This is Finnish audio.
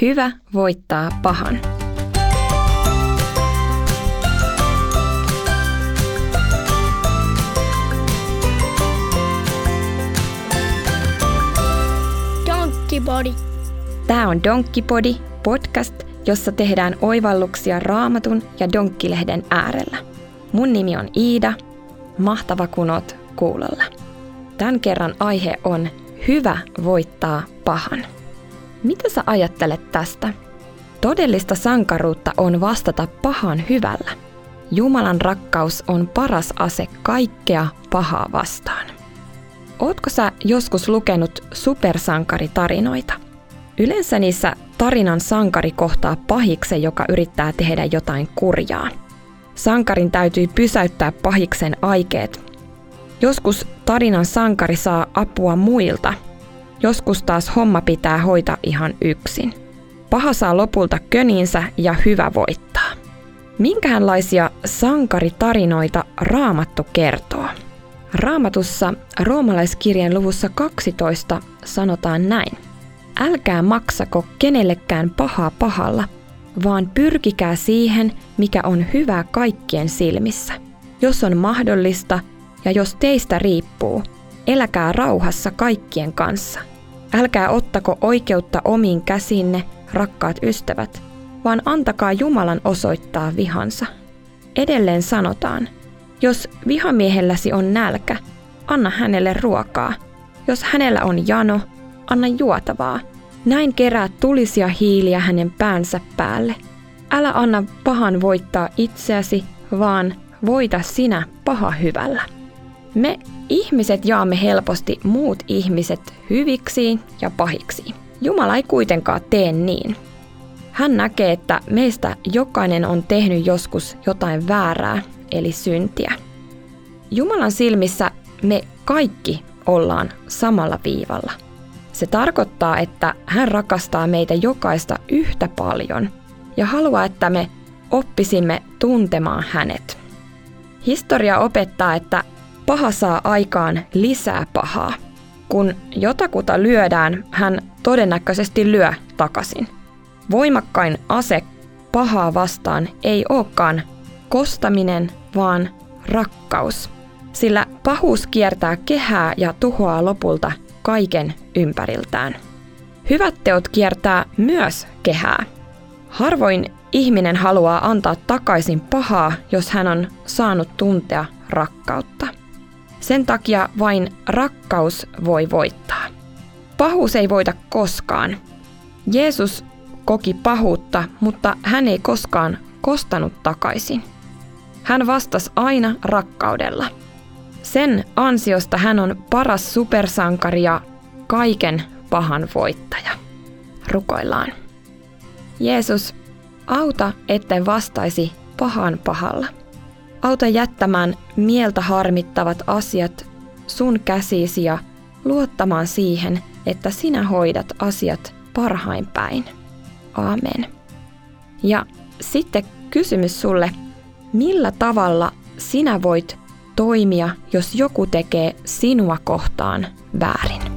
Hyvä voittaa pahan. Donkkipodi. Tämä on Donkkipodi, podcast, jossa tehdään oivalluksia raamatun ja donkkilehden äärellä. Mun nimi on Iida. Mahtava kun oot kuulolla. Tämän kerran aihe on Hyvä voittaa pahan. Mitä sä ajattelet tästä? Todellista sankaruutta on vastata pahan hyvällä. Jumalan rakkaus on paras ase kaikkea pahaa vastaan. Ootko sä joskus lukenut supersankaritarinoita? Yleensä niissä tarinan sankari kohtaa pahiksen, joka yrittää tehdä jotain kurjaa. Sankarin täytyy pysäyttää pahiksen aikeet. Joskus tarinan sankari saa apua muilta – Joskus taas homma pitää hoitaa ihan yksin. Paha saa lopulta köninsä ja hyvä voittaa. Minkälaisia sankaritarinoita Raamattu kertoo? Raamatussa roomalaiskirjan luvussa 12 sanotaan näin. Älkää maksako kenellekään pahaa pahalla, vaan pyrkikää siihen, mikä on hyvä kaikkien silmissä. Jos on mahdollista ja jos teistä riippuu, eläkää rauhassa kaikkien kanssa. Älkää ottako oikeutta omiin käsinne, rakkaat ystävät, vaan antakaa Jumalan osoittaa vihansa. Edelleen sanotaan, jos vihamiehelläsi on nälkä, anna hänelle ruokaa. Jos hänellä on jano, anna juotavaa. Näin kerää tulisia hiiliä hänen päänsä päälle. Älä anna pahan voittaa itseäsi, vaan voita sinä paha hyvällä. Me ihmiset jaamme helposti muut ihmiset hyviksi ja pahiksi. Jumala ei kuitenkaan tee niin. Hän näkee, että meistä jokainen on tehnyt joskus jotain väärää, eli syntiä. Jumalan silmissä me kaikki ollaan samalla viivalla. Se tarkoittaa, että hän rakastaa meitä jokaista yhtä paljon ja haluaa, että me oppisimme tuntemaan hänet. Historia opettaa, että paha saa aikaan lisää pahaa. Kun jotakuta lyödään, hän todennäköisesti lyö takaisin. Voimakkain ase pahaa vastaan ei olekaan kostaminen, vaan rakkaus. Sillä pahuus kiertää kehää ja tuhoaa lopulta kaiken ympäriltään. Hyvät teot kiertää myös kehää. Harvoin ihminen haluaa antaa takaisin pahaa, jos hän on saanut tuntea rakkautta. Sen takia vain rakkaus voi voittaa. Pahuus ei voita koskaan. Jeesus koki pahuutta, mutta hän ei koskaan kostanut takaisin. Hän vastasi aina rakkaudella. Sen ansiosta hän on paras supersankari ja kaiken pahan voittaja. Rukoillaan. Jeesus, auta, etten vastaisi pahan pahalla. Auta jättämään mieltä harmittavat asiat sun käsisi ja luottamaan siihen, että sinä hoidat asiat parhain päin. Aamen. Ja sitten kysymys sulle, millä tavalla sinä voit toimia, jos joku tekee sinua kohtaan väärin?